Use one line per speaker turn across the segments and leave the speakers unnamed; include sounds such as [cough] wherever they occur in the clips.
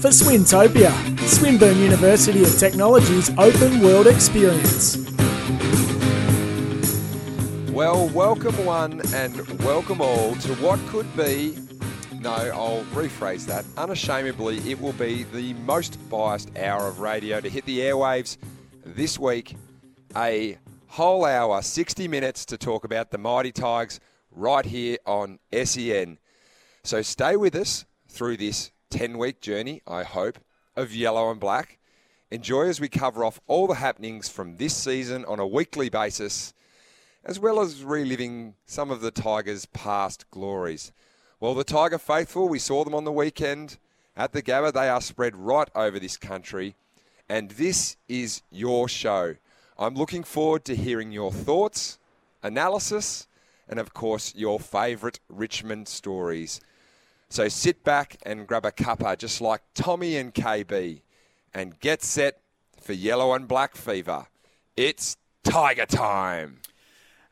for Swintopia, Swinburne University of Technology's open world experience.
Well, welcome one and welcome all to what could be, no, I'll rephrase that. Unashamedly, it will be the most biased hour of radio to hit the airwaves this week. A whole hour, 60 minutes to talk about the Mighty Tigers right here on SEN. So stay with us through this 10 week journey, I hope, of yellow and black. Enjoy as we cover off all the happenings from this season on a weekly basis, as well as reliving some of the Tigers' past glories. Well, the Tiger faithful, we saw them on the weekend at the Gabba. They are spread right over this country, and this is your show. I'm looking forward to hearing your thoughts, analysis, and of course, your favourite Richmond stories. So sit back and grab a cuppa, just like Tommy and KB, and get set for yellow and black fever. It's Tiger time.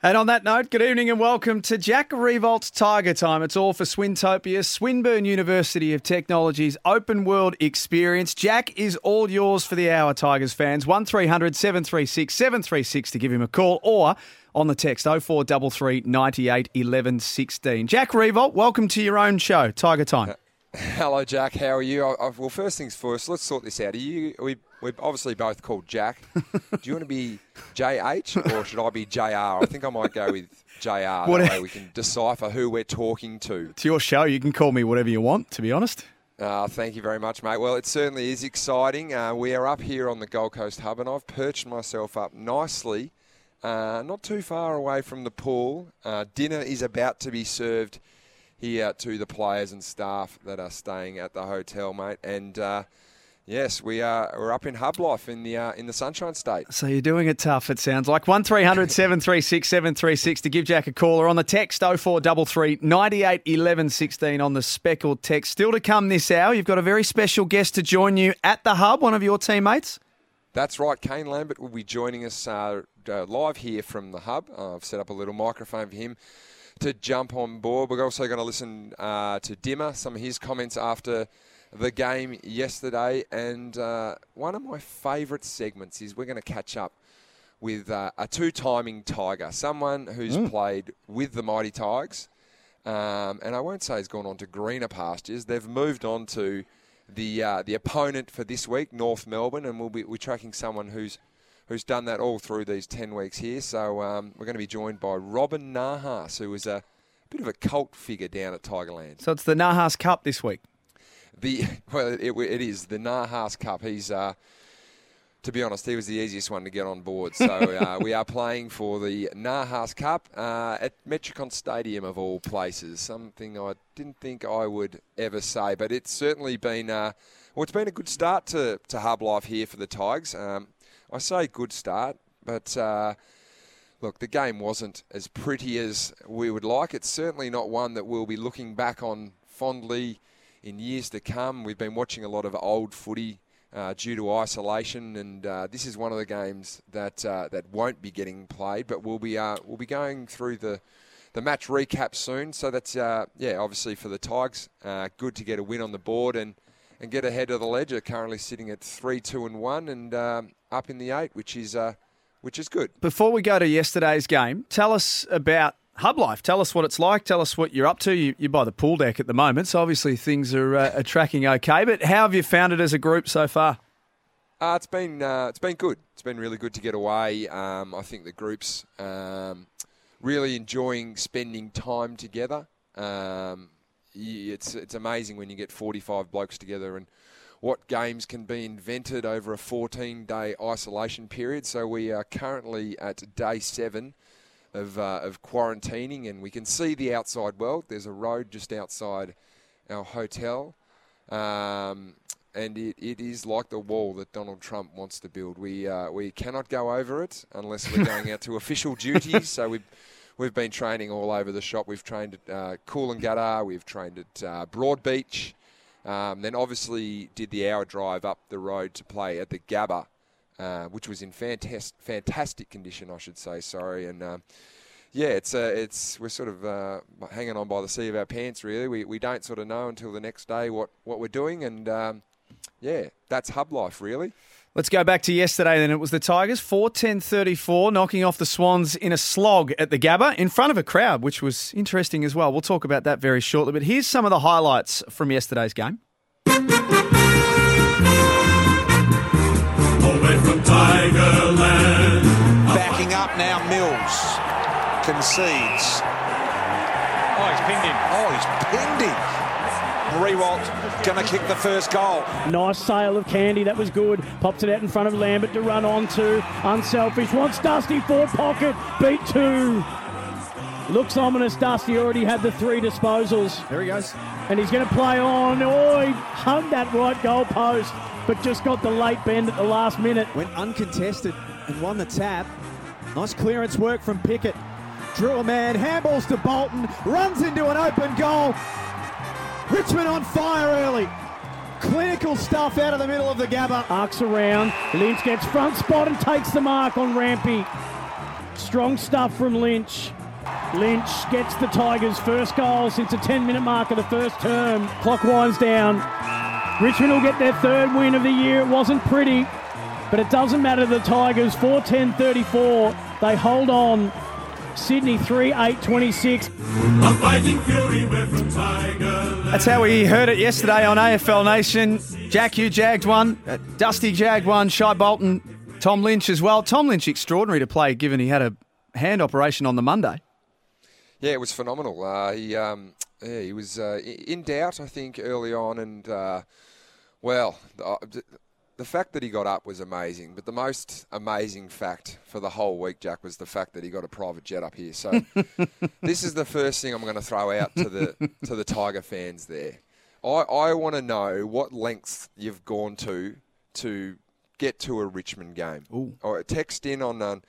And on that note, good evening and welcome to Jack Riewoldt's Tiger Time. It's all for Swintopia, Swinburne University of Technology's open world experience. Jack is all yours for the hour, Tigers fans. 1300 736 736 to give him a call or on the text 0433 98 11 16. Jack Riewoldt, welcome to your own show, Tiger Time. [laughs]
Hello, Jack. How are you? I, I, well, first things first, let's sort this out. Are you? Are we, we're obviously both called Jack. [laughs] Do you want to be JH or should I be JR? I think I might go with JR. That way we can decipher who we're talking to.
It's your show. You can call me whatever you want, to be honest.
Uh, thank you very much, mate. Well, it certainly is exciting. Uh, we are up here on the Gold Coast Hub, and I've perched myself up nicely, uh, not too far away from the pool. Uh, dinner is about to be served here to the players and staff that are staying at the hotel, mate. And uh, yes, we are we're up in Hub Life in the uh, in the Sunshine State.
So you're doing it tough, it sounds like. 1300 736 736 to give Jack a call or on the text 0433 98 11 16 on the speckled text. Still to come this hour, you've got a very special guest to join you at the hub, one of your teammates.
That's right. Kane Lambert will be joining us uh, uh, live here from the hub. Uh, I've set up a little microphone for him to jump on board. We're also going to listen uh, to Dimmer, some of his comments after the game yesterday. And uh, one of my favourite segments is we're going to catch up with uh, a two-timing Tiger, someone who's played with the Mighty Tigers. Um, and I won't say he's gone on to greener pastures. They've moved on to the uh, the opponent for this week, North Melbourne, and we'll be we're tracking someone who's who's done that all through these ten weeks here. So um, we're going to be joined by Robin Nahas, who is a bit of a cult figure down at Tigerland.
So it's the Nahas Cup this week.
The [laughs] well, it, it is the Nahas Cup. He's uh, to be honest, he was the easiest one to get on board. So [laughs] uh, we are playing for the Nahas Cup uh, at Metricon Stadium of all places. Something I didn't think I would ever say, but it's certainly been uh, well. It's been a good start to to hub life here for the Tigers. Um, I say good start, but. Uh, Look, the game wasn't as pretty as we would like. It's certainly not one that we'll be looking back on fondly in years to come. We've been watching a lot of old footy uh, due to isolation, and uh, this is one of the games that uh, that won't be getting played. But we'll be uh, we'll be going through the the match recap soon. So that's uh, yeah, obviously for the Tigers, uh, good to get a win on the board and and get ahead of the ledger. Currently sitting at three, two, and one, and um, up in the eight, which is uh, which is good.
Before we go to yesterday's game, tell us about Hub Life. Tell us what it's like. Tell us what you're up to. You, you're by the pool deck at the moment, so obviously things are, uh, are tracking okay. But how have you found it as a group so far?
Uh, it's been uh, it's been good. It's been really good to get away. Um, I think the groups um, really enjoying spending time together. Um, it's it's amazing when you get 45 blokes together and what games can be invented over a 14 day isolation period. So we are currently at day seven of, uh, of quarantining and we can see the outside world. There's a road just outside our hotel. Um, and it, it is like the wall that Donald Trump wants to build. We uh, we cannot go over it unless we're [laughs] going out to official duties. So we've we've been training all over the shop. We've trained at uh, Coolangatta, we've trained at uh, Broadbeach, um, then obviously did the hour drive up the road to play at the Gabba, uh, which was in fantastic fantastic condition, I should say. Sorry, and um, yeah, it's uh, it's we're sort of uh, hanging on by the seat of our pants. Really, we we don't sort of know until the next day what what we're doing, and um, yeah, that's hub life, really.
Let's go back to yesterday then. It was the Tigers, 4 10 34, knocking off the Swans in a slog at the Gabba in front of a crowd, which was interesting as well. We'll talk about that very shortly. But here's some of the highlights from yesterday's game. Away
from Tigerland. Backing up now, Mills concedes.
Oh, he's pinned him.
Oh, he's pinned him. Riewoldt going to kick the first goal.
Nice sail of Candy, that was good. Pops it out in front of Lambert to run on to. Unselfish, wants Dusty for pocket, beat two. Looks ominous, Dusty already had the three disposals.
There he goes.
And he's going to play on. Oh, he hung that right goal post, but just got the late bend at the last minute.
Went uncontested and won the tap. Nice clearance work from Pickett. Drew a man, handballs to Bolton, runs into an open goal. Richmond on fire early. Clinical stuff out of the middle of the Gabba.
Arcs around. Lynch gets front spot and takes the mark on Rampy. Strong stuff from Lynch. Lynch gets the Tigers' first goal since the 10 minute mark of the first term. Clock winds down. Richmond will get their third win of the year. It wasn't pretty, but it doesn't matter. The Tigers 4 10 34. They hold on Sydney 3 8 26.
That's how we heard it yesterday on AFL Nation. Jack you jagged one, uh, Dusty jagged one, Shai Bolton, Tom Lynch as well. Tom Lynch, extraordinary to play given he had a hand operation on the Monday.
Yeah, it was phenomenal. Uh, he, um, yeah, he was uh, in doubt, I think, early on, and uh, well, uh, the fact that he got up was amazing, but the most amazing fact for the whole week, Jack, was the fact that he got a private jet up here. So [laughs] this is the first thing I'm going to throw out to the to the Tiger fans there. I, I want to know what lengths you've gone to to get to a Richmond game.
Ooh.
Or text in on um,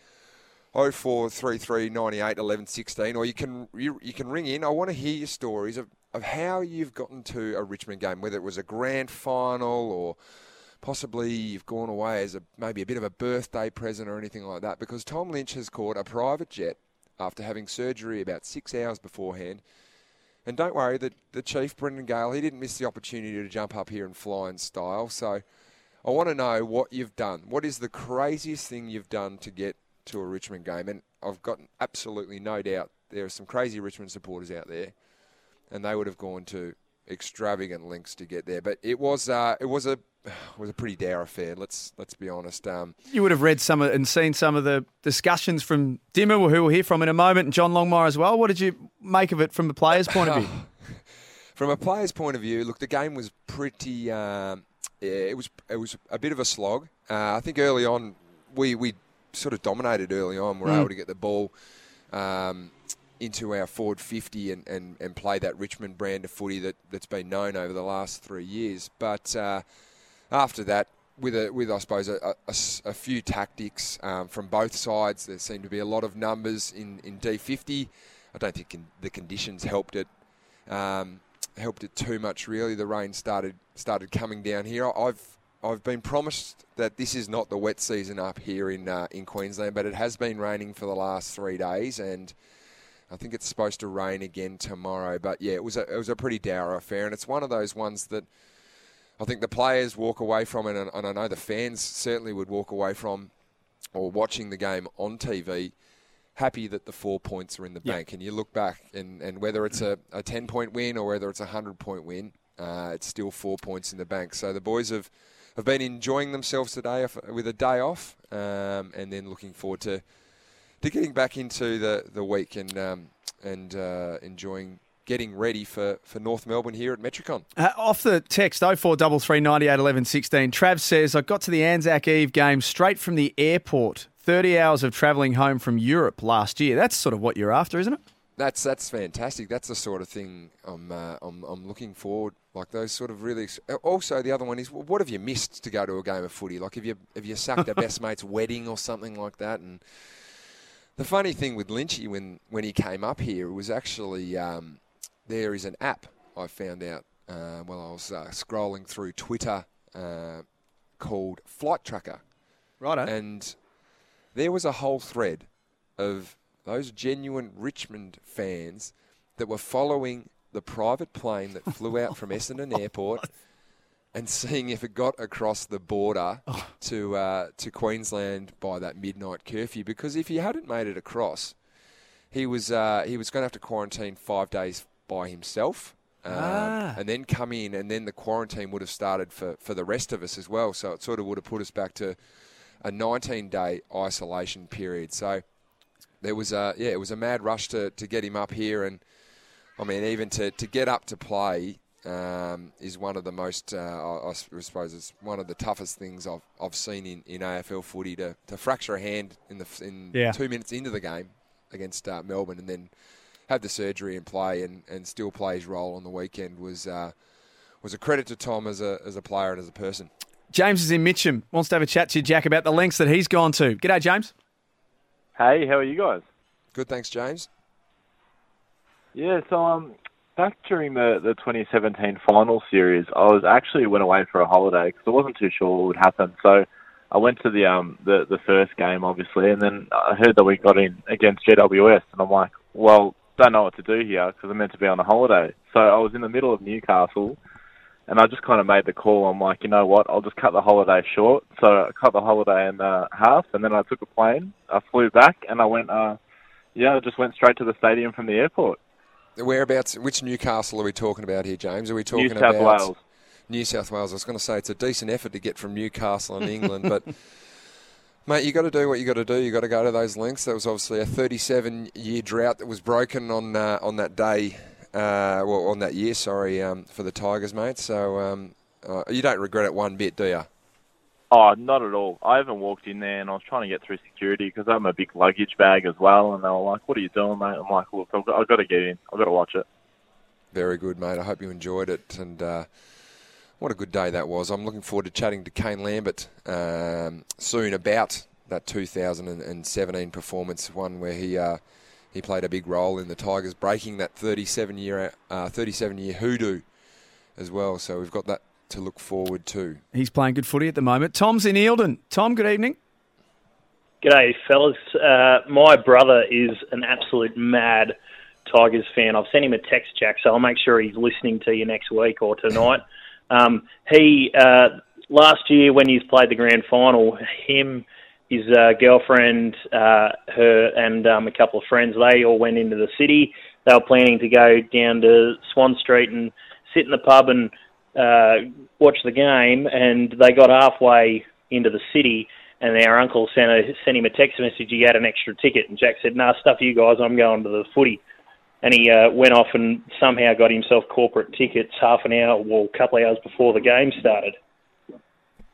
0433 98 11 16, or you can you, you can ring in. I want to hear your stories of, of how you've gotten to a Richmond game, whether it was a grand final or possibly you've gone away as a maybe a bit of a birthday present or anything like that because Tom Lynch has caught a private jet after having surgery about six hours beforehand. And don't worry, the, the chief, Brendan Gale, he didn't miss the opportunity to jump up here and fly in style. So I want to know what you've done. What is the craziest thing you've done to get to a Richmond game? And I've got absolutely no doubt there are some crazy Richmond supporters out there, and they would have gone to extravagant links to get there. But it was uh, it was a [sighs] was a pretty dour affair. Let's let's be honest. Um,
you would have read some of, and seen some of the discussions from Dimmer, who we'll hear from in a moment, and John Longmire as well. What did you make of it from a player's point of view? [laughs]
from a player's point of view, look, the game was pretty. Um, yeah, it was it was a bit of a slog. Uh, I think early on we we sort of dominated early on. We were mm. able to get the ball. Um, into our forward 50 and, and, and play that Richmond brand of footy that, that's been known over the last three years. But uh, after that, with a, with I suppose a, a, a few tactics um, from both sides, there seemed to be a lot of numbers in, in D50. I don't think the conditions helped it um, helped it too much. Really, the rain started started coming down here. I've I've been promised that this is not the wet season up here in uh, in Queensland, but it has been raining for the last three days, and I think it's supposed to rain again tomorrow. But yeah, it was a it was a pretty dour affair, and it's one of those ones that I think the players walk away from it, and, and I know the fans certainly would walk away from or watching the game on TV happy that the four points are in the yep. bank. And you look back, and, and whether it's a, a 10 point win or whether it's a 100 point win, uh, it's still four points in the bank. So the boys have, have been enjoying themselves today with a day off, um, and then looking forward to to getting back into the, the week and um, and uh, enjoying getting ready for, for North Melbourne here at Metricon.
Uh, off the text 0433 98 11 16, Trav says, I got to the Anzac Eve game straight from the airport. 30 hours of travelling home from Europe last year. That's sort of what you're after, isn't it?
That's that's fantastic. That's the sort of thing I'm uh, I'm, I'm looking forward. Like those sort of really. Also, the other one is, well, what have you missed to go to a game of footy? Like, have you have you sucked a [laughs] best mate's wedding or something like that? And the funny thing with Lynchy when when he came up here was actually um, there is an app I found out uh, while I was uh, scrolling through Twitter uh, called Flight Tracker.
Righto.
And there was a whole thread of those genuine Richmond fans that were following the private plane that flew out from Essendon [laughs] Airport and seeing if it got across the border to uh, to Queensland by that midnight curfew. Because if he hadn't made it across, he was uh, he was going to have to quarantine five days by himself. Um,
Ah.
And then come in, and then the quarantine would have started for, for the rest of us as well. So it sort of would have put us back to a 19 day isolation period. So there was a yeah, it was a mad rush to, to get him up here, and I mean even to, to get up to play um, is one of the most uh, I, I suppose it's one of the toughest things I've I've seen in, in AFL footy to, to fracture a hand in the in
Yeah.
two minutes into the game against uh, Melbourne, and then have the surgery and play and, and still play his role on the weekend was uh, was a credit to Tom as a as a player and as a person.
James is in Mitcham. Wants to have a chat to you, Jack, about the lengths that he's gone to. G'day, James.
Hey, how are you guys?
Good, thanks, James.
Yeah, so um, back during the, the 2017 final series, I was actually went away for a holiday because I wasn't too sure what would happen. So I went to the um the, the first game, obviously, and then I heard that we got in against GWS, and I'm like, well, don't know what to do here because I'm meant to be on a holiday. So I was in the middle of Newcastle, and I just kind of made the call. I'm like, you know what? I'll just cut the holiday short. So I cut the holiday in uh, half, and then I took a plane. I flew back, and I went. Uh, yeah, I just went straight to the stadium from the airport.
Whereabouts? Which Newcastle are we talking about here, James? Are we talking
New South
about
Wales.
New South Wales? I was going to say it's a decent effort to get from Newcastle in England, but [laughs] mate, you got to do what you got to do. You got to go to those lengths. There was obviously a 37-year drought that was broken on uh, on that day, uh, well, on that year, sorry, um, for the Tigers, mate. So um, uh, you don't regret it one bit, do you?
Oh, not at all. I haven't walked in there, and I was trying to get through security because I'm a big luggage bag as well. And they were like, "What are you doing, mate?" I'm like, "Look, I've got, I've got to get in. I've got to watch it."
Very good, mate. I hope you enjoyed it, and uh, what a good day that was. I'm looking forward to chatting to Kane Lambert um, soon about that 2017 performance, one where he uh, he played a big role in the Tigers breaking that 37 year uh, 37 year hoodoo as well. So we've got that to look forward to.
He's playing good footy at the moment. Tom's in Eildon. Tom, good evening.
G'day, fellas. Uh, my brother is an absolute mad Tigers fan. I've sent him a text, Jack, so I'll make sure he's listening to you next week or tonight. [laughs] Um, he uh, last year when he's played the grand final, him, his uh, girlfriend, uh, her, and um, a couple of friends, they all went into the city. They were planning to go down to Swan Street and sit in the pub and uh, watch the game, and they got halfway into the city, and our uncle sent a, sent him a text message. He had an extra ticket, and Jack said, "Nah, stuff you guys. I'm going to the footy." And he uh, went off and somehow got himself corporate tickets half an hour, well, a couple of hours before the game started.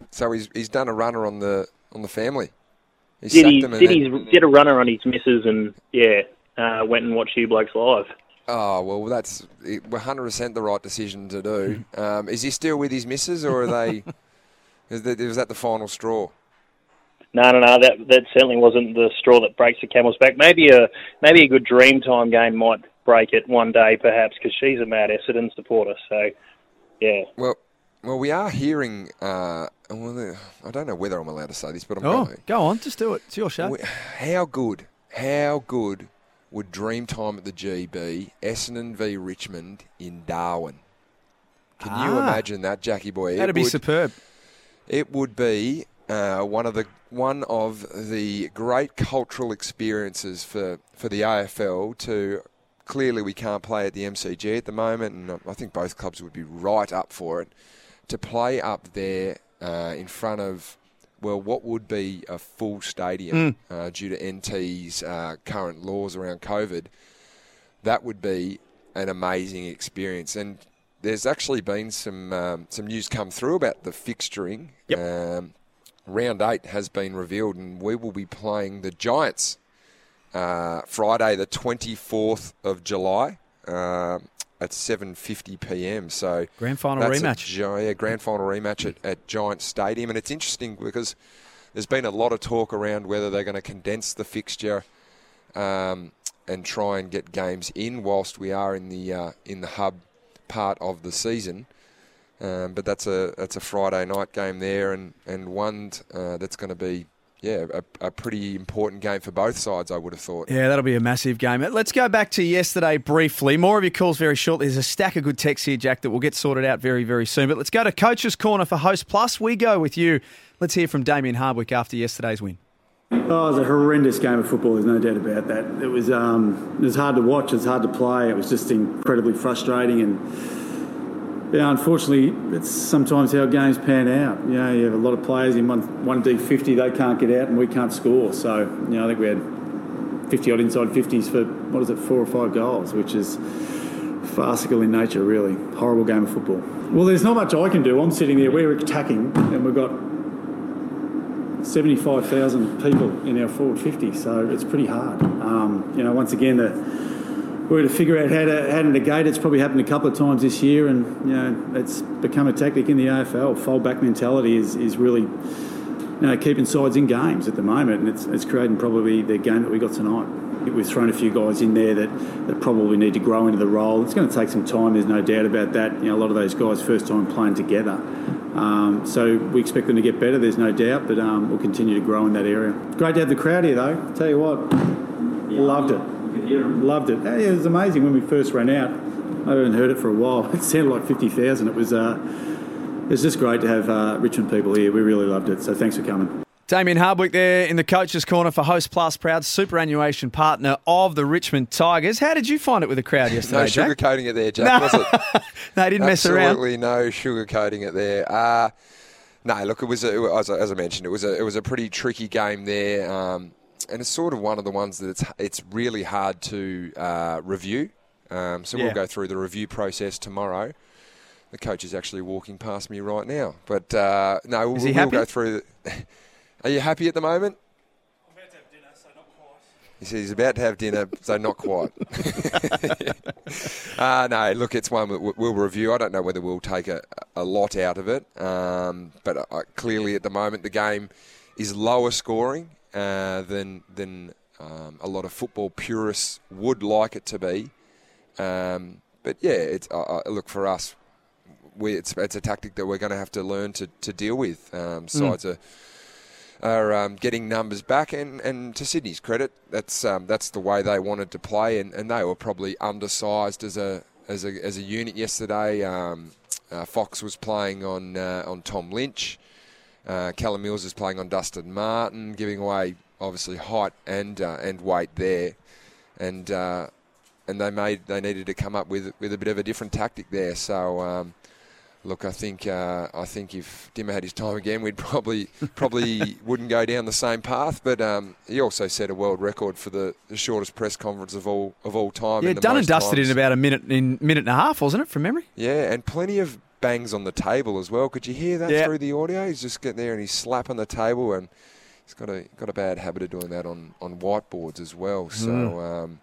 So he's he's done a runner on the on the family. He
Did he did did a runner on his missus and yeah, uh, went and watched you blokes live.
Oh well, that's 100% the right decision to do. Um, is he still with his missus, or are they? [laughs] is that, was that the final straw?
No, no, no. That that certainly wasn't the straw that breaks the camel's back. Maybe a maybe a good dream time game might break it one day, perhaps, because she's a mad Essendon supporter. So, yeah.
Well, well, we are hearing. Uh, well, I don't know whether I'm allowed to say this, but I'm
Oh,
going.
go on. Just do it. It's your show.
How good? How good would dream time at the GB Essendon v Richmond in Darwin? Can you
Ah.
imagine that, Jackie boy? It
That'd be
would-
superb.
It would be uh, one of the one of the great cultural experiences for, for the AFL. To clearly we can't play at the MCG at the moment, and I think both clubs would be right up for it. To play up there uh, in front of well, what would be a full stadium uh, due to NT's uh, current laws around COVID, that would be an amazing experience. And there's actually been some um, some news come through about the fixturing. Um, round eight has been revealed, and we will be playing the Giants uh, Friday, the 24th of July. Um at 7:50 p.m. So
Grand final
a
rematch.
Gi- yeah, grand final rematch at, at Giant Stadium, and it's interesting because there's been a lot of talk around whether they're going to condense the fixture um, and try and get games in whilst we are in the uh, in the hub part of the season. Um, but that's a that's a Friday night game there, and and one uh, that's going to be yeah a, a pretty important game for both sides. I would have thought.
Yeah, that'll be a massive game. Let's go back to yesterday briefly. More of your calls very shortly. There's a stack of good texts here, Jack, that will get sorted out very, very soon. But let's go to Coach's Corner for Host Plus. We go with you. Let's hear from Damien Hardwick after yesterday's win.
Oh, it was a horrendous game of football. There's no doubt about that. It was um, it was hard to watch. It was hard to play. It was just incredibly frustrating, and yeah, unfortunately, it's sometimes how games pan out. You know, you have a lot of players in one D fifty, they can't get out, and we can't score. So, you know, I think we had fifty odd inside fifties for what is it, four or five goals, which is farcical in nature. Really horrible game of football. Well, there's not much I can do. I'm sitting there. We're attacking, and we've got 75,000 people in our forward 50, so it's pretty hard. Um, you know, once again, the, we're to figure out how to, how to negate it. It's probably happened a couple of times this year, and you know, it's become a tactic in the AFL. Fold back mentality is, is really you know, keeping sides in games at the moment, and it's, it's creating probably the game that we got tonight. We've thrown a few guys in there that, that probably need to grow into the role. It's going to take some time, there's no doubt about that. You know, a lot of those guys first time playing together. Um, so we expect them to get better, there's no doubt, but um, we'll continue to grow in that area. Great to have the crowd here, though. Tell you what, loved it. Loved it. Hey, It was amazing when we first ran out. I haven't heard it for a while. [laughs] It sounded like 50,000. It was, uh, it was just great to have uh, Richmond people here. We really loved it. So thanks for coming.
Damien Hardwick there in the Coach's Corner for Host Plus, proud superannuation partner of the Richmond Tigers. How did you find it with the crowd yesterday,
No
Jack?
sugarcoating it there, Jack,
No.
was it? [laughs]
No, he didn't mess around.
Absolutely no sugarcoating it there. Uh, no, look, it was a, it was, as I mentioned, it was a it was a pretty tricky game there, um, and it's sort of one of the ones that it's it's really hard to uh, review. Um, so
Yeah.
we'll go through the review process tomorrow. The coach is actually walking past me right now, but uh, no, we'll, we'll go through. The, [laughs] are you happy at the moment? He says he's about to have dinner, so not quite. [laughs] uh, no, look, it's one that we- we'll review. I don't know whether we'll take a, a lot out of it, um, but uh, clearly at the moment the game is lower scoring uh, than than um, a lot of football purists would like it to be. Um, but yeah, it's uh, uh, look for us. We, it's, it's a tactic that we're going to have to learn to, to deal with. Um, sides are are um, getting numbers back, and, and to Sydney's credit, that's um, that's the way they wanted to play, and, and they were probably undersized as a as a as a unit yesterday. Um, uh, Fox was playing on uh, on Tom Lynch. Uh, Callum Mills is playing on Dustin Martin, giving away obviously height and uh, and weight there, and uh, and they made they needed to come up with with a bit of a different tactic there. So. Um, Look, I think uh, I think if Dimmer had his time again, we'd probably probably [laughs] wouldn't go down the same path. But um, he also set a world record for the, the shortest press conference of all of all time.
Yeah, done and dusted
times.
in about a minute in minute and a half, wasn't it, from memory?
Yeah, and plenty of bangs on the table as well. Could you hear that
Yeah.
through the audio? He's just getting there and he's slapping the table, and he's got a got a bad habit of doing that on, on whiteboards as well. So
Mm.
um,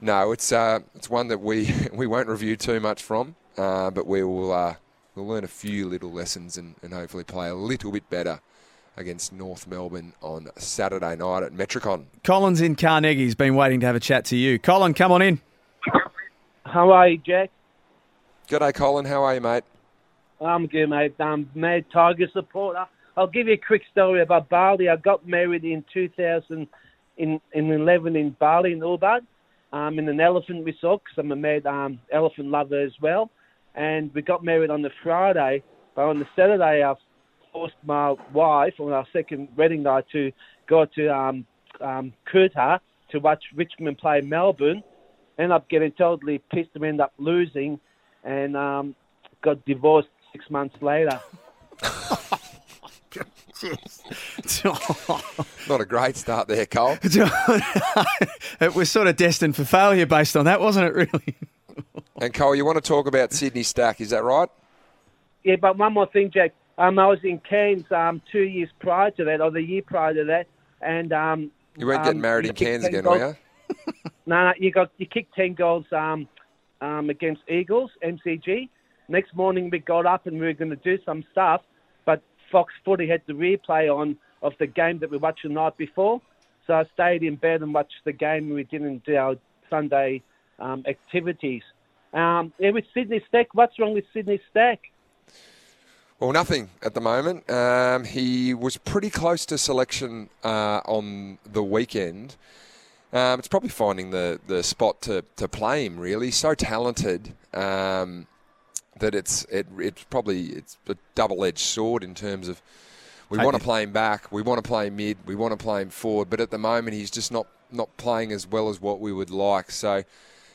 no, it's uh, it's one that we [laughs] we won't review too much from, uh, but we will uh, we'll learn a few little lessons and, and hopefully play a little bit better against North Melbourne on Saturday night at Metricon.
Colin's in Carnegie's been waiting to have a chat to you. Colin, come on in.
How are you, Jack?
Good day, Colin. How are you, mate?
I'm good, mate. I'm mad Tiger supporter. I'll give you a quick story about Bali. I got married in 2000 in, in 11 in Bali in Ubud, um, in an elephant resort 'cause I'm a mad um, elephant lover as well. And we got married on the Friday, but on the Saturday I forced my wife on our second wedding night to go to um, um, to watch Richmond play Melbourne. End up getting totally pissed and end up losing, and um, got divorced six months later. [laughs]
Not a great start there, Cole. [laughs]
it was sort of destined for failure based on that, wasn't it? Really.
And Cole, you want to talk about Sydney Stack? Is that right?
Yeah, but one more thing, Jack. Um, I was in Cairns um, two years prior to that, or the year prior to that, and um,
You weren't
um,
getting married
you
in Cairns
10
again,
goals.
were you? [laughs]
No, no, you got you kicked ten goals um, um, against Eagles MCG. Next morning we got up and we were going to do some stuff, but Fox Footy had the replay on of the game that we watched the night before. So I stayed in bed and watched the game. We didn't do our Sunday um, activities. Um, yeah, with Sydney Stack, what's wrong with Sydney Stack?
Well, nothing at the moment. Um, he was pretty close to selection uh, on the weekend. Um, it's probably finding the, the spot to, to play him. Really, so talented um, that it's it, it's probably it's a double edged sword in terms of we want to play him back, we want to play him mid, we want to play him forward, but at the moment he's just not not playing as well as what we would like. So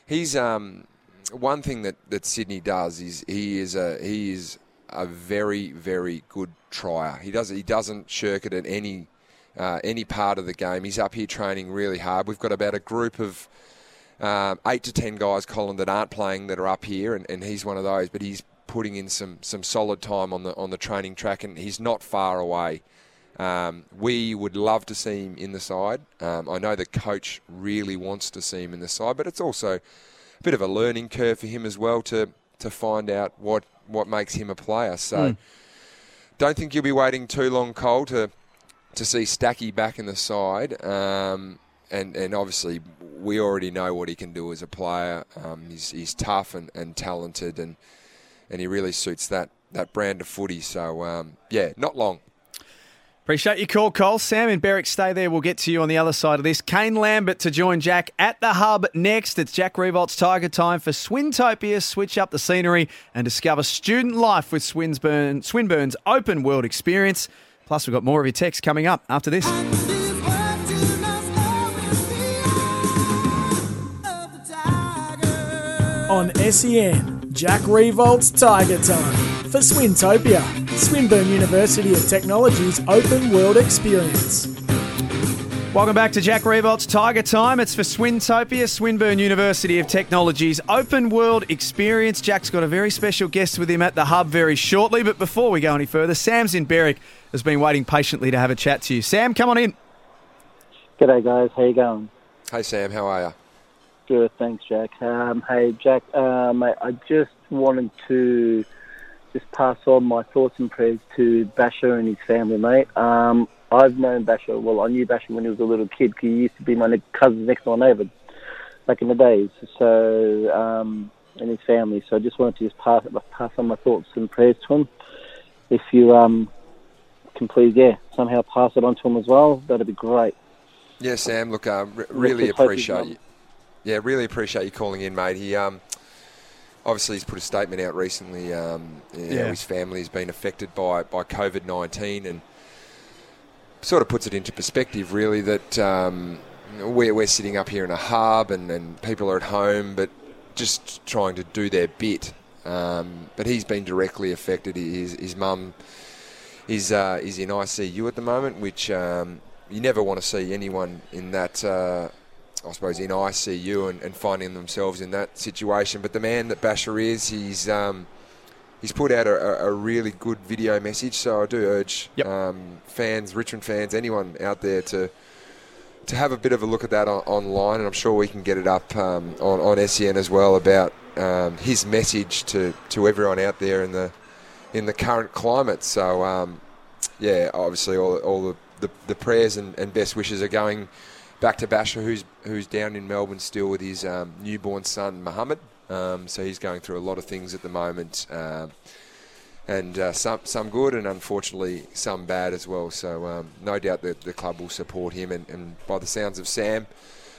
he's um, one thing that, that Sydney does is he is a he is a very very good trier. He does he doesn't shirk it at any uh, any part of the game. He's up here training really hard. We've got about a group of um, eight to ten guys, Colin, that aren't playing that are up here, and, and he's one of those. But he's putting in some some solid time on the on the training track, and he's not far away. Um, we would love to see him in the side. Um, I know the coach really wants to see him in the side, but it's also a bit of a learning curve for him as well to to find out what what makes him a player. So
Mm.
don't think you'll be waiting too long, Cole, to to see Stacky back in the side. Um, and, and obviously, we already know what he can do as a player. Um, he's, he's tough and, and talented, and and he really suits that, that brand of footy. So, um, yeah, not long.
Appreciate your call, Cole. Sam and Berwick, stay there. We'll get to you on the other side of this. Kane Lambert to join Jack at the hub next. It's Jack Riewoldt's Tiger Time for Swintopia. Switch up the scenery and discover student life with Swinburne, Swinburne's open world experience. Plus, we've got more of your text coming up after this.
On SEN, Jack Riewoldt's Tiger Time for Swintopia, Swinburne University of Technology's open world experience.
Welcome back to Jack Riewoldt's Tiger Time. It's for Swintopia, Swinburne University of Technology's open world experience. Jack's got a very special guest with him at the hub very shortly. But before we go any further, Sam's in Berwick has been waiting patiently to have a chat to you. Sam, come on in.
G'day, guys. How you going?
Hey, Sam, how are you?
Good, thanks, Jack. Um, hey, Jack. Uh, mate, I just wanted to just pass on my thoughts and prayers to Basher and his family, mate. Um, I've known Basher. Well, I knew Basher when he was a little kid. 'cause He used to be my ne- cousin's next door neighbour back in the days. So, um, and his family. So I just wanted to just pass pass on my thoughts and prayers to him. If you um, can please, yeah, somehow pass it on to him as well, that'd be great.
Yeah, Sam. Look, uh, re- really
just hope he's
appreciate you. Yeah, really appreciate you calling in, mate. He um, obviously he's put a statement out recently. Um,
Yeah.
his family has been affected by by COVID nineteen, and sort of puts it into perspective, really, that um, we're we're sitting up here in a hub, and, and people are at home, but just trying to do their bit. Um, but he's been directly affected. His his mum is uh, is in ICU at the moment, which um, you never want to see anyone in that. Uh, I suppose in ICU and, and finding themselves in that situation. But the man that Basher is, he's um, he's put out a, a- really good video message. So I do urge um, fans, Richmond fans, anyone out there to to have a bit of a look at that on, online, and I'm sure we can get it up um, on on SEN as well about um, his message to, to everyone out there in the in the current climate. So um, yeah, obviously all, all the, the, the prayers and, and best wishes are going back to Basher, who's who's down in Melbourne still with his um, newborn son Mohammed. Um, so he's going through a lot of things at the moment, um, and uh, some some good and unfortunately some bad as well. So um, no doubt that the club will support him, and, and by the sounds of Sam.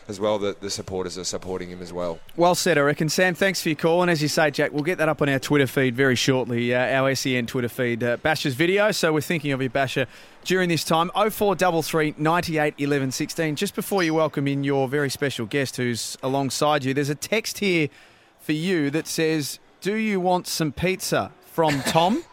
As well, that the supporters are supporting him as well.
Well said, I reckon. Sam, thanks for your call. And as you say, Jack, we'll get that up on our Twitter feed very shortly, uh, our SEN Twitter feed, uh, Basher's video. So we're thinking of you, Basher, during this time. 0433 98 11 16. Just before you welcome in your very special guest who's alongside you, there's a text here for you that says, Do you want some pizza from Tom?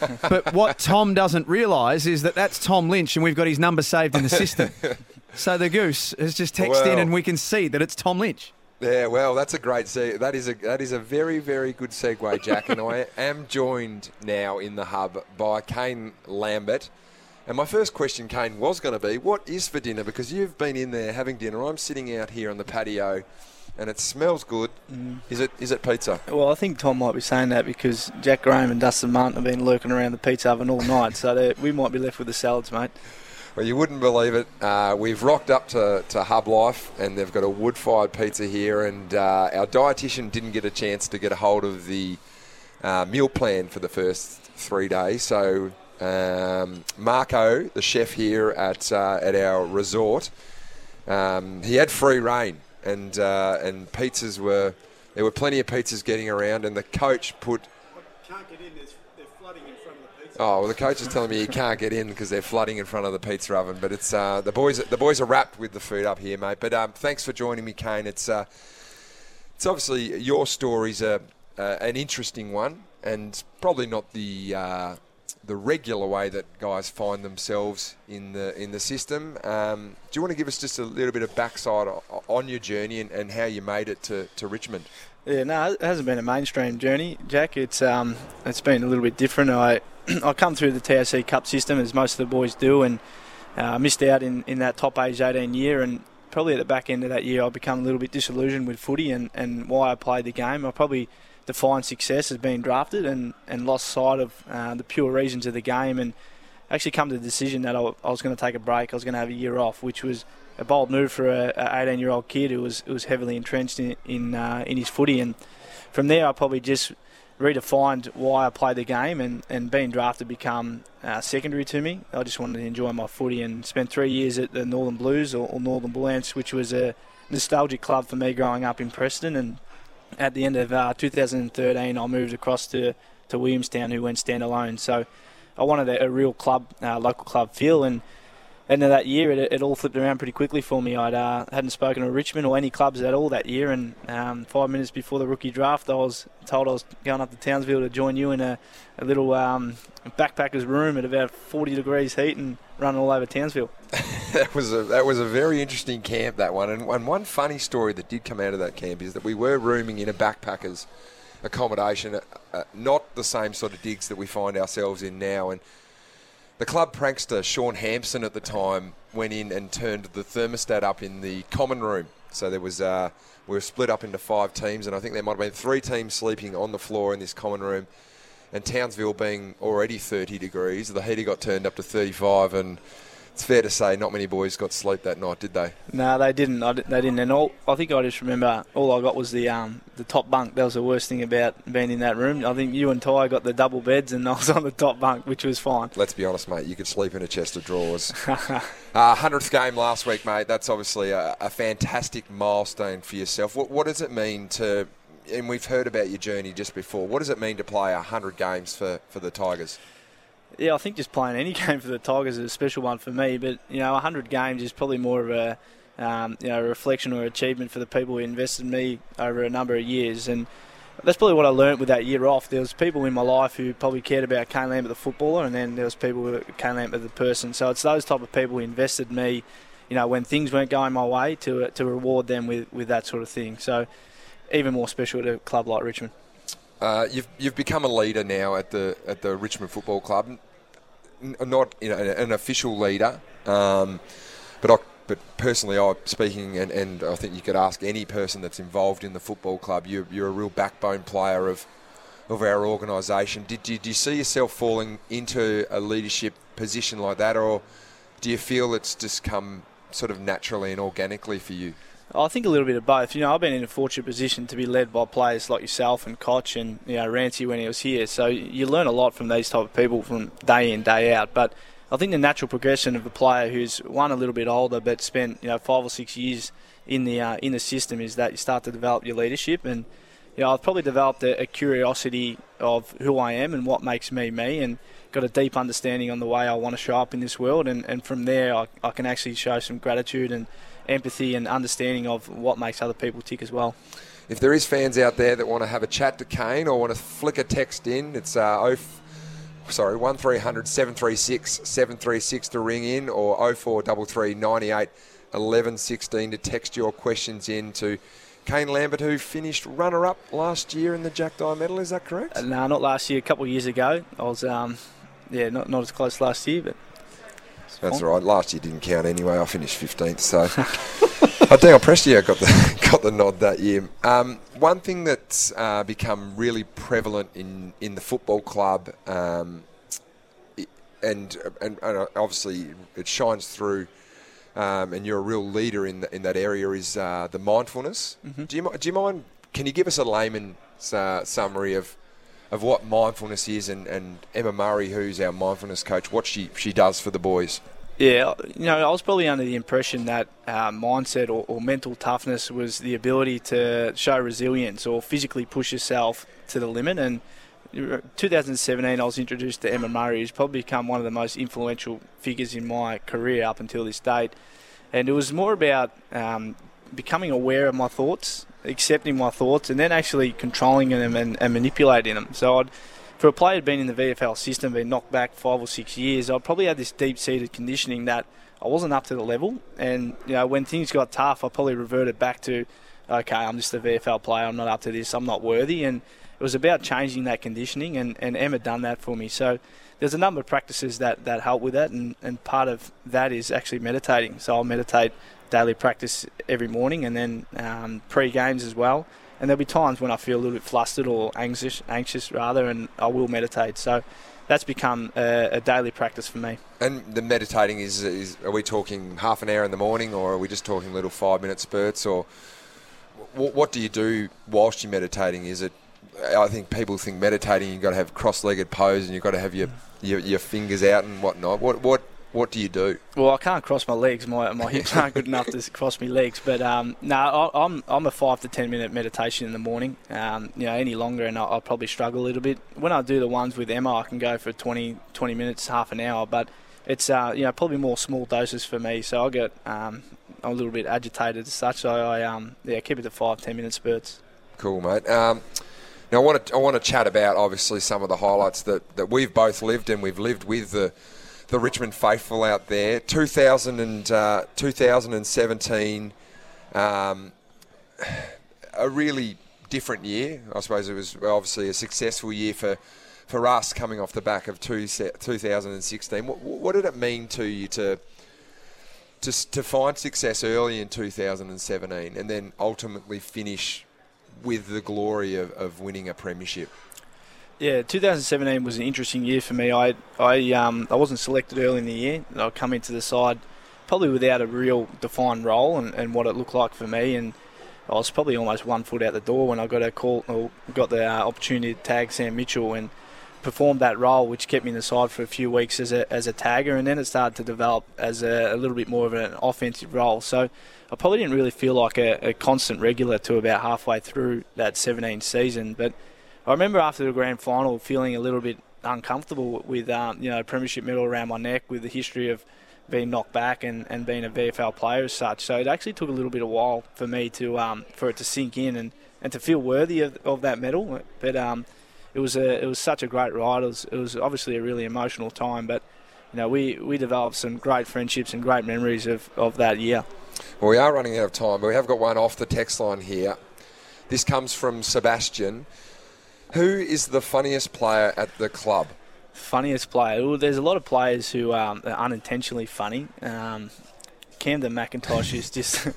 [laughs] but what Tom doesn't realise is that that's Tom Lynch, and we've got his number saved in the system. [laughs] so the goose has just texted in, and we can see that it's Tom Lynch.
Yeah, well, that's a great se- that is a that is a very very good segue, Jack. and I [laughs] am joined now in the hub by Kane Lambert. And my first question, Kane, was going to be, what is for dinner? Because you've been in there having dinner. I'm sitting out here on the patio, and it smells good. Mm. Is it is it pizza?
Well, I think Tom might be saying that because Jack Graham and Dustin Martin have been lurking around the pizza oven all night, so we might be left with the salads, mate.
Well, you wouldn't believe it. Uh, we've rocked up to, to Hub Life and they've got a wood fired pizza here. And uh, our dietitian didn't get a chance to get a hold of the uh, meal plan for the first three days. So, um, Marco, the chef here at, uh, at our resort, um, he had free rein. And, uh, and pizzas were, there were plenty of pizzas getting around. And the coach put
Can't get in, they're flooding in front of the pizza.
Oh well, the coach is telling me he can't get in because they're flooding in front of the pizza oven. But it's uh, the boys. The boys are wrapped with the food up here, mate. But um, thanks for joining me, Kane. It's uh, it's obviously your story's a, uh, an interesting one, and probably not the uh, the regular way that guys find themselves in the in the system. Um, do you want to give us just a little bit of backside on your journey and, and how you made it to, to Richmond?
Yeah, no, it hasn't been a mainstream journey, Jack. It's um, it's been a little bit different. I [clears throat] I come through the TAC Cup system as most of the boys do, and uh, missed out in, in that top age 18 year, and probably at the back end of that year, I become a little bit disillusioned with footy and, and why I played the game. I probably defined success as being drafted and, and lost sight of uh, the pure reasons of the game, and actually come to the decision that I, I was going to take a break. I was going to have a year off, which was a bold move for a 18 year old kid who was who was heavily entrenched in in, uh, in his footy. And from there, I probably just redefined why I play the game, and, and being drafted become uh, secondary to me. I just wanted to enjoy my footy and spent three years at the Northern Blues or, or Northern Bullants, which was a nostalgic club for me growing up in Preston. And at the end of uh, 2013, I moved across to, to Williamstown, who went standalone. So I wanted a, a real club, uh, local club feel, and end of that year, it, it all flipped around pretty quickly for me. I uh, hadn't spoken to Richmond or any clubs at all that year, and um, five minutes before the rookie draft, I was told I was going up to Townsville to join you in a, a little um, backpackers room at about 40 degrees heat and running all over Townsville. [laughs]
that was a that was a very interesting camp that one and, and one funny story that did come out of that camp is that we were rooming in a backpackers accommodation uh, not the same sort of digs that we find ourselves in now and the club prankster Shaun Hampson at the time went in and turned the thermostat up in the common room. So there was uh, we were split up into five teams and I think there might have been three teams sleeping on the floor in this common room and Townsville being already 30 degrees the heater got turned up to 35 and it's fair to say not many boys got sleep that night, did they?
No, they didn't. They didn't. And all I think I just remember all I got was the um, the top bunk. That was the worst thing about being in that room. I think you and Ty got the double beds, and [laughs] I was on the top bunk, which was fine.
Let's be honest, mate. You could sleep in a chest of drawers. [laughs] uh, hundredth game last week, mate. That's obviously a, a fantastic milestone for yourself. What, what does it mean to? And we've heard about your journey just before. What does it mean to play hundred games for, for the Tigers?
Yeah, I think just playing any [laughs] game for the Tigers is a special one for me. But you know, 100 games is probably more of a um, you know a reflection or achievement for the people who invested in me over a number of years. And that's probably what I learnt with that year off. There was people in my life who probably cared about Kane Lambert the footballer, and then there was people with Kane Lambert the person. So it's those type of people who invested in me. You know, when things weren't going my way, to to reward them with, with that sort of thing. So even more special at a club like Richmond.
Uh, you've you've become a leader now at the at the Richmond Football Club, not you know, an official leader, um, but I, but personally, I'm speaking, and, and I think you could ask any person that's involved in the football club. You're, you're a real backbone player of of our organisation. Did you, do you see yourself falling into a leadership position like that, or do you feel it's just come sort of naturally and organically for you?
I think a little bit of both. You know, I've been in a fortunate position to be led by players like yourself and Cotch and you know Rancy when he was here. So you learn a lot from these type of people from day in day out. But I think the natural progression of a player who's one a little bit older but spent you know five or six years in the uh, in the system is that you start to develop your leadership and you know I've probably developed a, a curiosity of who I am and what makes me me and got a deep understanding on the way I want to show up in this world and, and from there I, I can actually show some gratitude and empathy and understanding of what makes other people tick as well.
If there is fans out there that want to have a chat to Kane or want to flick a text in, it's uh, sorry, 1300 736 736 to ring in or 0433 98 11 16 to text your questions in to Kane Lambert, who finished runner up last year in the Jack Dyer medal. Is that correct?
Uh, no, not last year. A couple of years ago, I was, um, yeah, not not as close last year, but
That's all right. Last year didn't count anyway. I finished 15th, so I think I pressed you. I got the [laughs] got the nod that year. Um, one thing that's uh, become really prevalent in, in the football club, um, and, and and obviously it shines through. Um, and you're a real leader in the, in that area. Is uh, the mindfulness?
Mhm.
Do you do you mind? Can you give us a layman's uh, summary of of what mindfulness is, and, and Emma Murray, who's our mindfulness coach, what she she does for the boys?
Yeah, you know, I was probably under the impression that uh, mindset or, or mental toughness was the ability to show resilience or physically push yourself to the limit. And 2017, I was introduced to Emma Murray, who's probably become one of the most influential figures in my career up until this date. And it was more about um, becoming aware of my thoughts, accepting my thoughts, and then actually controlling them and, and manipulating them. So I'd for a player who'd been in the VFL system, been knocked back five or six years, I probably had this deep-seated conditioning that I wasn't up to the level. And you know, when things got tough, I probably reverted back to, okay, I'm just a VFL player. I'm not up to this. I'm not worthy. And it was about changing that conditioning, and, and Emma done that for me. So there's a number of practices that, that help with that, and, and part of that is actually meditating. So I'll meditate daily practice every morning, and then um, pre-games as well. And there'll be times when I feel a little bit flustered or anxious, anxious rather, and I will meditate. So that's become a, a daily practice for me.
And the meditating is, is are we talking half an hour in the morning, or are we just talking little five minute spurts, or what, what do you do whilst you're meditating? Is it? I think people think meditating you've got to have cross-legged pose and you've got to have your, your, your fingers out and whatnot. What what what do you do?
Well, I can't cross my legs. My, my hips [laughs] aren't good enough to cross my legs. But um, no, I, I'm I'm a five to ten minute meditation in the morning. Um, you know, any longer and I'll, I'll probably struggle a little bit. When I do the ones with Emma, I can go for 20, 20 minutes, half an hour. But it's uh, you know probably more small doses for me. So I get um, a little bit agitated as such. So I um, yeah keep it to five ten minute spurts.
Cool, mate. Um, now I want to I want to chat about obviously some of the highlights that, that we've both lived and we've lived with the the Richmond faithful out there. 2000 and, uh, 2017, um, a really different year. I suppose it was obviously a successful year for for us coming off the back of two, 2016. What, what did it mean to you to to, to find success early in 2017 and then ultimately finish with the glory of, of winning a premiership?
Yeah, 2017 was an interesting year for me. I I um I wasn't selected early in the year. I come into the side probably without a real defined role and, and what it looked like for me. And I was probably almost one foot out the door when I got a call or got the uh, opportunity to tag Sam Mitchell and performed that role, which kept me in the side for a few weeks as a as a tagger, and then it started to develop as a, a little bit more of an offensive role. So I probably didn't really feel like a, a constant regular to about halfway through that 17 season, but. I remember after the grand final feeling a little bit uncomfortable with um, you know premiership medal around my neck with the history of being knocked back and, and being a VFL player as such. So it actually took a little bit of while for me to um, for it to sink in and, and to feel worthy of, of that medal. But um, it was a it was such a great ride. It was, it was obviously a really emotional time, but you know we, we developed some great friendships and great memories of, of that year.
Well, we are running out of time, but we have got one off the text line here. This comes from Sebastian. Who is the funniest player at the club?
Funniest player? Well, there's a lot of players who um, are unintentionally funny. Um, Camden McIntosh is just. [laughs]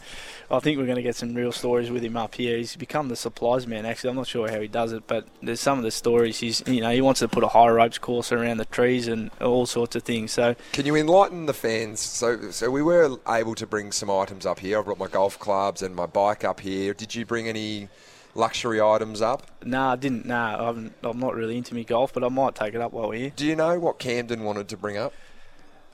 I think we're going to get some real stories with him up here. He's become the supplies man. Actually, I'm not sure how he does it, but there's some of the stories. He's, you know, he wants to put a high ropes course around the trees and all sorts of things. So,
can you enlighten the fans? So, so we were able to bring some items up here. I brought my golf clubs and my bike up here. Did you bring any luxury items up?
No, nah, I didn't. No, nah, I'm, I'm not really into me golf, but I might take it up while we're here.
Do you know what Camden wanted to bring up?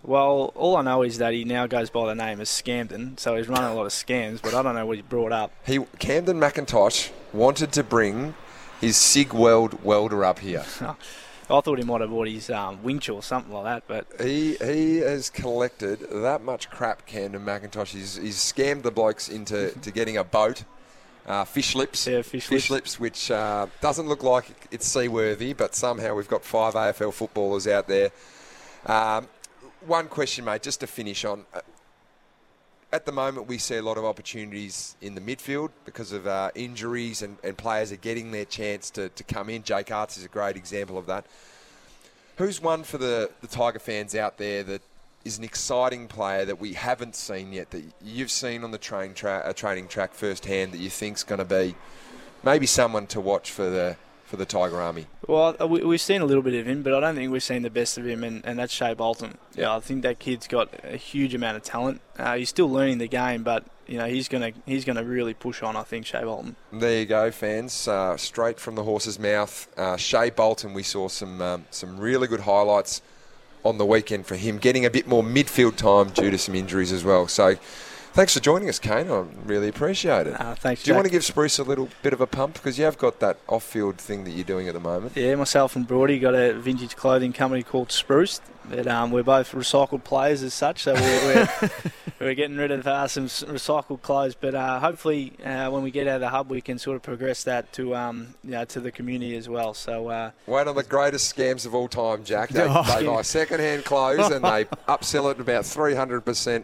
Well, all I know is that he now goes by the name of Scamden, so he's running a lot of scams, but I don't know what he brought up.
He Camden McIntosh wanted to bring his Cigweld welder up here. [laughs]
I thought he might have bought his um, winch or something like that, but
he he has collected that much crap. Camden McIntosh. He's, he's scammed the blokes into to getting a boat uh, fish lips.
Yeah, fish,
fish lips, which uh, doesn't look like it's seaworthy, but somehow we've got five AFL footballers out there. Um, one question, mate, just to finish on. Uh, at the moment, we see a lot of opportunities in the midfield because of uh, injuries and, and players are getting their chance to, to come in. Jake Aarts is a great example of that. Who's one for the, the Tiger fans out there that is an exciting player that we haven't seen yet, that you've seen on the train tra- uh, training track firsthand that you think's going to be maybe someone to watch for the for the Tiger Army?
Well, uh, we, we've seen a little bit of him, but I don't think we've seen the best of him, and, and that's Shai Bolton. Yeah, I think that kid's got a huge amount of talent. Uh, he's still learning the game, but you know he's gonna he's gonna really push on. I think Shai Bolton.
There you go, fans. Uh, straight from the horse's mouth, uh, Shai Bolton. We saw some um, some really good highlights on the weekend for him, getting a bit more midfield time due to some injuries as well. So. Thanks for joining us, Kane. I really appreciate it.
Uh, thanks.
Do you
Jack.
want to give Spruce a little bit of a pump because you have got that off-field thing that you're doing at the moment?
Yeah, myself and Brody got a vintage clothing company called Spruce. That um, we're both recycled players as such, so we're we're, [laughs] we're getting rid of uh, some recycled clothes. But uh, hopefully, uh, when we get out of the hub, we can sort of progress that to um, you know, to the community as well. So uh,
One of the greatest scams of all time, Jack. [laughs] They,
Oh.
they buy second-hand clothes and they [laughs] upsell it at about 300%.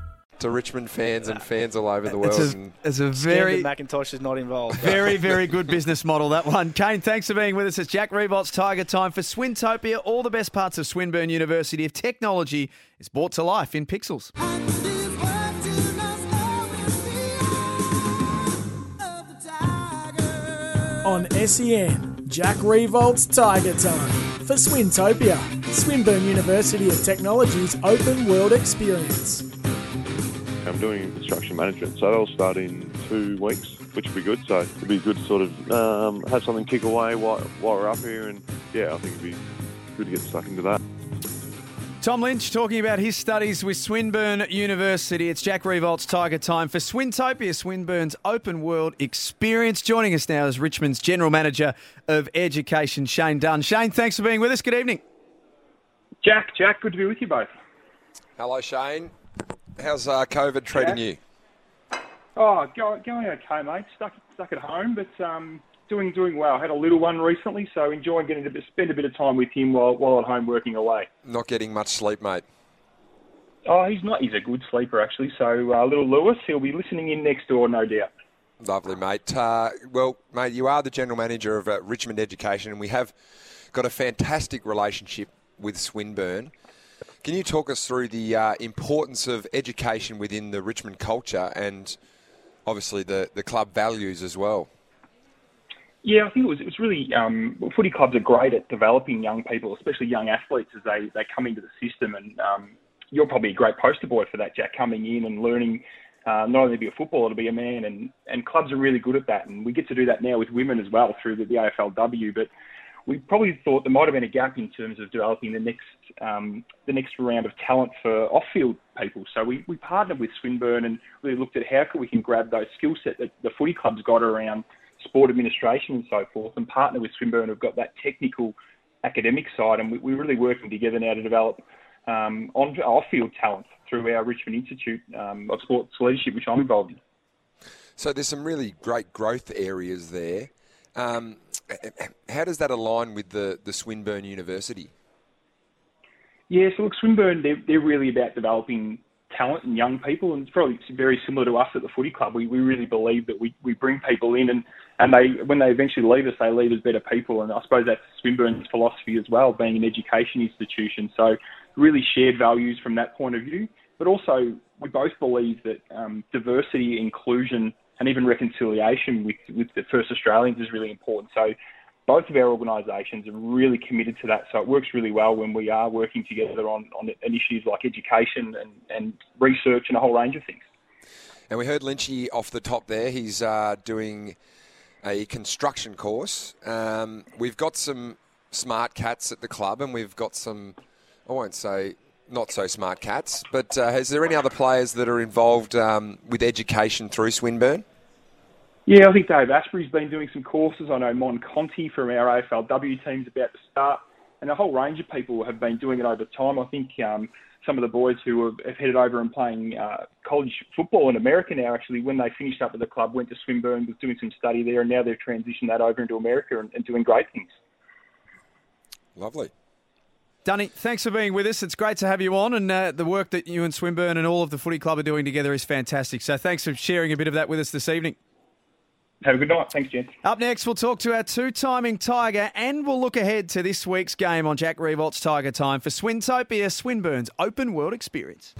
To Richmond fans and fans all over the world.
It's a, it's a very,
that McIntosh is not involved.
very, very good business model, that one. Kane, thanks for being with us. It's Jack Riewoldt's Tiger Time for Swintopia. All the best parts of Swinburne University of Technology is brought to life in pixels.
On SEN, Jack Riewoldt's Tiger Time for Swintopia, Swinburne University of Technology's open world experience.
I'm doing construction management, so that'll start in two weeks, which will be good. So it'll be good to sort of um, have something kick away while, while we're up here, and yeah, I think it'd be good to get stuck into that.
Tom Lynch talking about his studies with Swinburne University. It's Jack Riewoldt's Tiger Time for Swintopia, Swinburne's open world experience. Joining us now is Richmond's General Manager of Education, Shane Dunn. Shane, thanks for being with us. Good evening.
Jack, Jack, good to be with you both.
Hello, Shane. How's uh, COVID treating you?
Oh, go, going okay, mate. Stuck stuck at home, but um, doing doing well. Had a little one recently, so enjoying getting to spend a bit of time with him while while at home working away.
Not getting much sleep, mate.
Oh, he's not. He's a good sleeper actually. So uh, little Lewis, he'll be listening in next door, no doubt.
Lovely, mate. Uh, well, mate, you are the general manager of uh, Richmond Education, and we have got a fantastic relationship with Swinburne. Can you talk us through the uh, importance of education within the Richmond culture and obviously the, the club values as well?
Yeah, I think it was it was really um, well, footy clubs are great at developing young people, especially young athletes as they, they come into the system. And um, you're probably a great poster boy for that, Jack, coming in and learning uh, not only to be a footballer, to be a man. And, and clubs are really good at that. And we get to do that now with women as well through the, the AFLW. But we probably thought there might have been a gap in terms of developing the next um, the next round of talent for off-field people. So we, we partnered with Swinburne and really looked at how could we can grab those skill set that the footy clubs got around sport administration and so forth, and partner with Swinburne who've got that technical academic side, and we, we're really working together now to develop um, on off-field talent through our Richmond Institute um, of Sports Leadership, which I'm involved in.
So there's some really great growth areas there. Um, how does that align with the, the Swinburne University?
Yeah, so look, Swinburne, they're, they're really about developing talent and young people, and it's probably very similar to us at the footy club. We, we really believe that we, we bring people in, and, and they when they eventually leave us, they leave as better people. And I suppose that's Swinburne's philosophy as well, being an education institution. So really shared values from that point of view. But also, we both believe that um, diversity, inclusion, and even reconciliation with, with the First Australians is really important. So both of our organisations are really committed to that. So it works really well when we are working together on, on initiatives like education and, and research and a whole range of things.
And we heard Lynchy off the top there. He's uh, doing a construction course. Um, we've got some smart cats at the club, and we've got some, I won't say not so smart cats, but uh, is there any other players that are involved um, with education through Swinburne?
Yeah, I think Dave Astbury's been doing some courses. I know Mon Conti from our AFLW team's about to start, and a whole range of people have been doing it over time. I think um, some of the boys who have, have headed over and playing uh, college football in America now, actually, when they finished up at the club, went to Swinburne, was doing some study there, and now they've transitioned that over into America and, and doing great things.
Lovely.
Dunny, thanks for being with us. It's great to have you on, and uh, the work that you and Swinburne and all of the footy club are doing together is fantastic. So thanks for sharing a bit of that with us this evening.
Have a good night. Thanks, Jen.
Up next, we'll talk to our two-timing Tiger, and we'll look ahead to this week's game on Jack Riewoldt's Tiger Time for Swintopia, Swinburne's open world experience.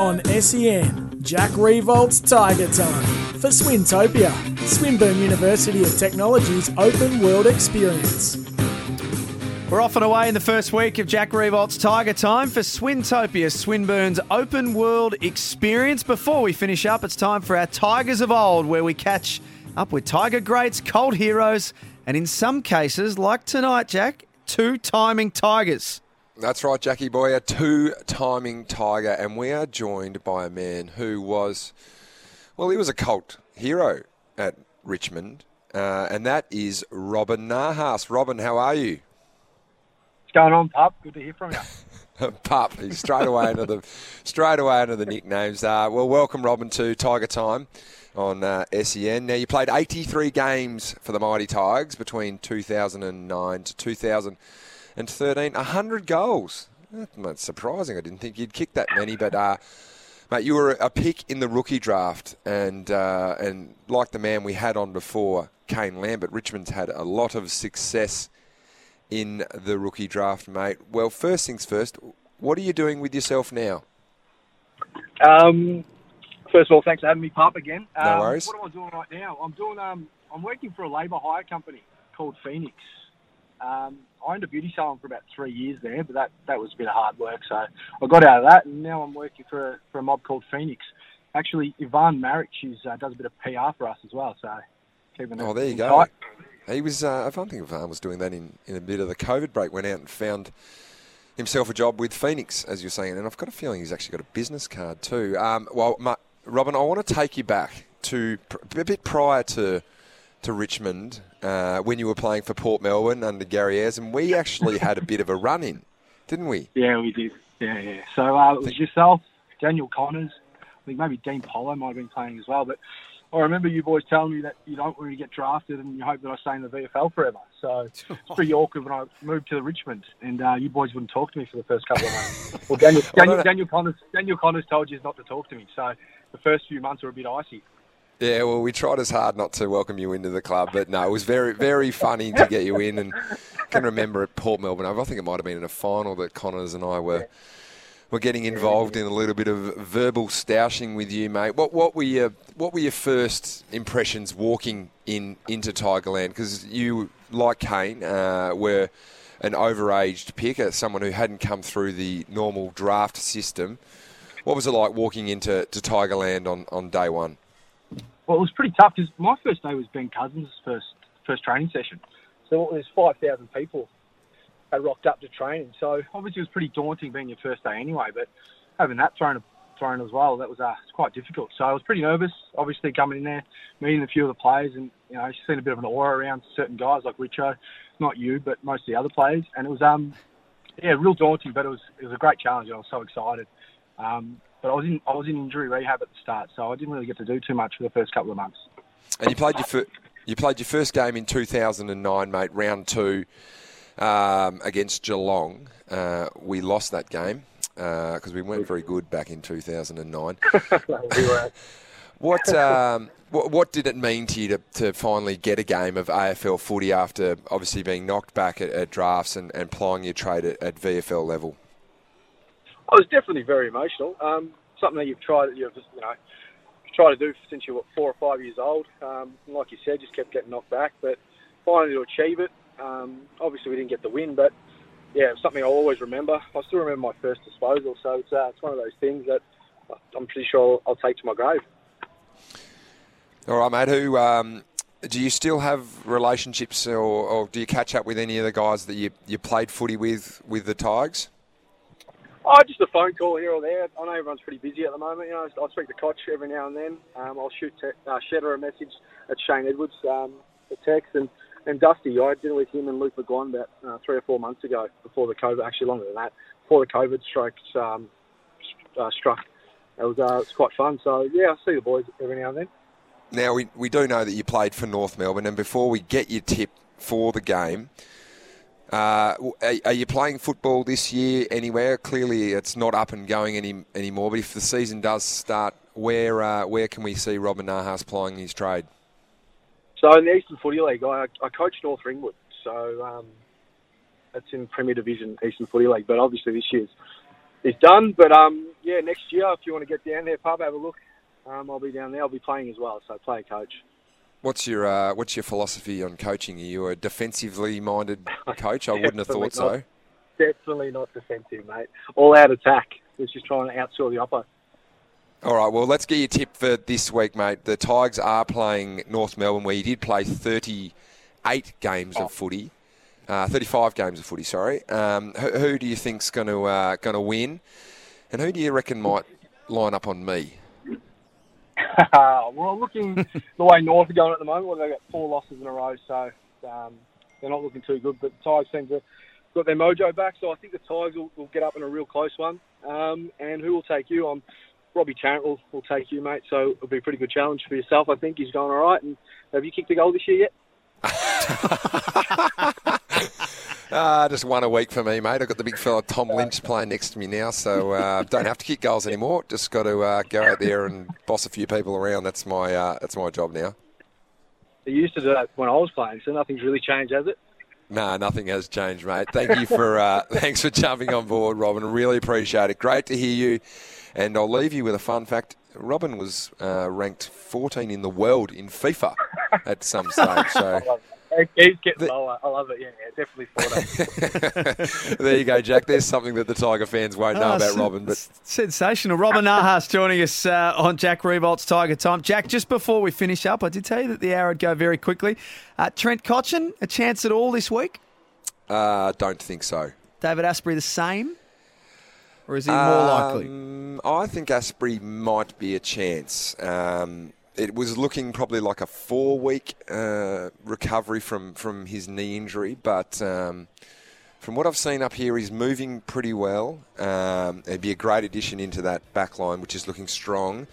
On SEN, Jack Riewoldt's Tiger Time for Swintopia, Swinburne University of Technology's open world experience.
We're off and away in the first week of Jack Riewoldt's Tiger Time for Swintopia, Swinburne's open world experience. Before we finish up, it's time for our Tigers of Old, where we catch up with Tiger greats, cult heroes, and in some cases, like tonight, Jack, two timing Tigers.
That's right, Jackie boy, a two timing Tiger, and we are joined by a man who was, well, he was a cult hero at Richmond, uh, and that is Robin Nahas. Robin, how are you?
Going on, pup? Good to hear from you. [laughs]
Pup, he's straight away into the straight away into the nicknames. Uh, well, welcome, Robin, to Tiger Time on uh, SEN. Now, you played 83 games for the Mighty Tigers between 2009 to 2013. 100 goals. That's surprising. I didn't think you'd kick that many, but uh, mate, you were a pick in the rookie draft, and uh, and like the man we had on before, Kane Lambert, Richmond's had a lot of success in the rookie draft, mate. Well, first things first, what are you doing with yourself now?
Um, first of all, thanks for having me, pup, again.
No
um,
worries.
What am I doing right now? I'm doing. Um, I'm working for a labour hire company called Phoenix. Um, I owned a beauty salon for about three years there, but that, that was a bit of hard work, so I got out of that, and now I'm working for a, for a mob called Phoenix. Actually, Ivan Maric is, uh, does a bit of PR for us as well, so keeping
Oh, there you go.
tight.
He was. Uh, I don't think Ivan was doing that in, in a bit of the COVID break. Went out and found himself a job with Phoenix, as you're saying, and I've got a feeling he's actually got a business card too. Um, well, Ma- Robin, I want to take you back to pr- a bit prior to to Richmond uh, when you were playing for Port Melbourne under Gary Ayres, and we actually had a bit of a run in, didn't we? [laughs]
Yeah, we did. Yeah, yeah. So uh, it was yourself, Daniel Connors. I think maybe Dean Polo might have been playing as well. But I remember you boys telling me that you don't want to get drafted and you hope that I stay in the VFL forever. So it's pretty [laughs] awkward when I moved to the Richmond and uh, you boys wouldn't talk to me for the first couple of months. Well, Daniel, Daniel, Daniel Connors, Daniel Connors told you not to talk to me. So the first few months were a bit icy.
Yeah, well, we tried as hard not to welcome you into the club, but no, it was very, very funny to get you in. And I can remember at Port Melbourne, I think it might have been in a final that Connors and I were were getting involved in a little bit of verbal stoushing with you, mate. What what were your what were your first impressions walking in into Tigerland? Because you, like Kane, uh, were an overaged pick, uh, someone who hadn't come through the normal draft system. What was it like walking into to Tigerland on, on day one?
Well, it was pretty tough because my first day was Ben Cousins' first first training session. So there's 5,000 people that rocked up to training. So obviously it was pretty daunting being your first day anyway. But having that thrown thrown as well, that was uh, it's quite difficult. So I was pretty nervous. Obviously coming in there, meeting a few of the players, and you know, seen a bit of an aura around certain guys like Richo, not you, but most of the other players. And it was um, yeah, real daunting, but it was it was a great challenge. I was so excited. Um, but I was in I was in injury rehab at the start, so I didn't really get to do too much for the first couple of months.
And you played your fir- you played your first game in 2009, mate, round two um, against Geelong. Uh, we lost that game because we weren't very good back in 2009. [laughs]
we. [laughs]
What, um, what what did it mean to you to, to finally get a game of AFL footy after obviously being knocked back at, at drafts and, and plying your trade at, at VFL level?
I was definitely very emotional. Um, something that you've tried, you've you know, tried to do since you were four or five years old. Um, like you said, just kept getting knocked back, but finally to achieve it. Um, obviously, we didn't get the win, but yeah, it's something I'll always remember. I still remember my first disposal, so it's uh, it's one of those things that I'm pretty sure I'll take to my grave.
All right, mate. Who um, do you still have relationships, or, or do you catch up with any of the guys that you, you played footy with with the Tigers?
Oh, just a phone call here or there. I know everyone's pretty busy at the moment. You know, I speak to Cotch every now and then. Um, I'll shoot te- uh, Shedder a message at Shane Edwards, um, a text, and, and Dusty. I dinner with him and Luke McGuane about uh, three or four months ago before the COVID, actually longer than that, before the COVID strokes um, uh, struck. It was, uh, it was quite fun. So, yeah, I see the boys every now and then.
Now, we, we do know that you played for North Melbourne, and before we get your tip for the game, uh, are, are, you playing football this year anywhere? Clearly, it's not up and going any, anymore. But if the season does start, where uh, where can we see Robin Nahas plying his trade?
So in the Eastern Footy League, I, I coach North Ringwood. So um, that's in Premier Division Eastern Footy League. But obviously this year's is done. But um, yeah, next year if you want to get down there, pub, have a look. Um, I'll be down there. I'll be playing as well. So play coach.
What's your uh, what's your philosophy on coaching? Are you a defensively minded [laughs] coach? I wouldn't have thought
not,
so.
Definitely not defensive, mate. All out attack. It's just trying to outscore the oppo.
All right, well, let's get your tip for this week, mate. The Tigers are playing North Melbourne, where you did play 38 games of footy, uh, 35 games of footy. Sorry. Um, who, who, do you think's going to uh, going to win, and who do you reckon might line up on me? [laughs]
well, looking the way North are going at the moment, well, they've got four losses in a row, so um, they're not looking too good. But the Tigers seem to have got their mojo back, so I think the Tigers will, will get up in a real close one. Um, and who will take you? on? Robbie Tarrant will, will take you, mate. So it'll be a pretty good challenge for yourself. I think he's going all right. And have you kicked a goal this year yet?
Uh, [laughs] just one a week for me, mate. I've got the big fella Tom Lynch playing next to me now, so uh, don't have to kick goals anymore. Just got to uh, go out there and boss a few people around. That's my uh, that's my job now.
They used to do that when I was playing, so nothing's really changed, has it?
No, nothing has changed, mate. Thank you for uh, [laughs] thanks for jumping on board, Robin. Really appreciate it. Great to hear you. And I'll leave you with a fun fact. Robin was uh, ranked 14 in the world in FIFA at some [laughs] stage. So
He's getting the, lower. I love it. Yeah, yeah definitely 14. [laughs] [laughs]
there you go, Jack. There's something that the Tiger fans won't know oh, about Robin. But
sensational. Robin Nahas joining us uh, on Jack Riewoldt's Tiger Time. Jack, just before we finish up, I did tell you that the hour would go very quickly. Uh, Trent Cotchin, a chance at all this week?
Uh, don't think so.
David Astbury, the same? Or is he more likely?
Um, I think Astbury might be a chance. Um, it was looking probably like a four week uh, recovery from, from his knee injury, but um, from what I've seen up here, he's moving pretty well. Um, it'd be a great addition into that back line, which is looking strong.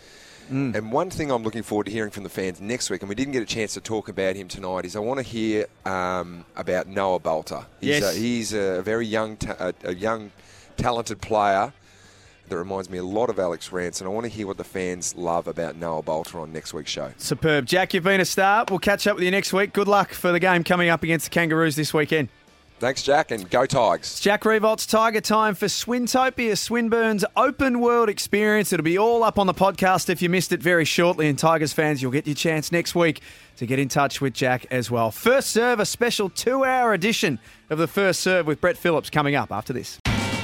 Mm. And one thing I'm looking forward to hearing from the fans next week, and we didn't get a chance to talk about him tonight, is I want to hear um, about Noah Balta. He's,
yes.
a, he's a very young, ta- a, a young, talented player that reminds me a lot of Alex Rance, and I want to hear what the fans love about Noah Balta on next week's show.
Superb. Jack, you've been a star. We'll catch up with you next week. Good luck for the game coming up against the Kangaroos this weekend.
Thanks, Jack, and go Tigers.
Jack Riewoldt's Tiger Time for Swintopia, Swinburne's open world experience. It'll be all up on the podcast if you missed it very shortly. And Tigers fans, you'll get your chance next week to get in touch with Jack as well. First Serve, a special two hour edition of the First Serve with Brett Phillips coming up after this.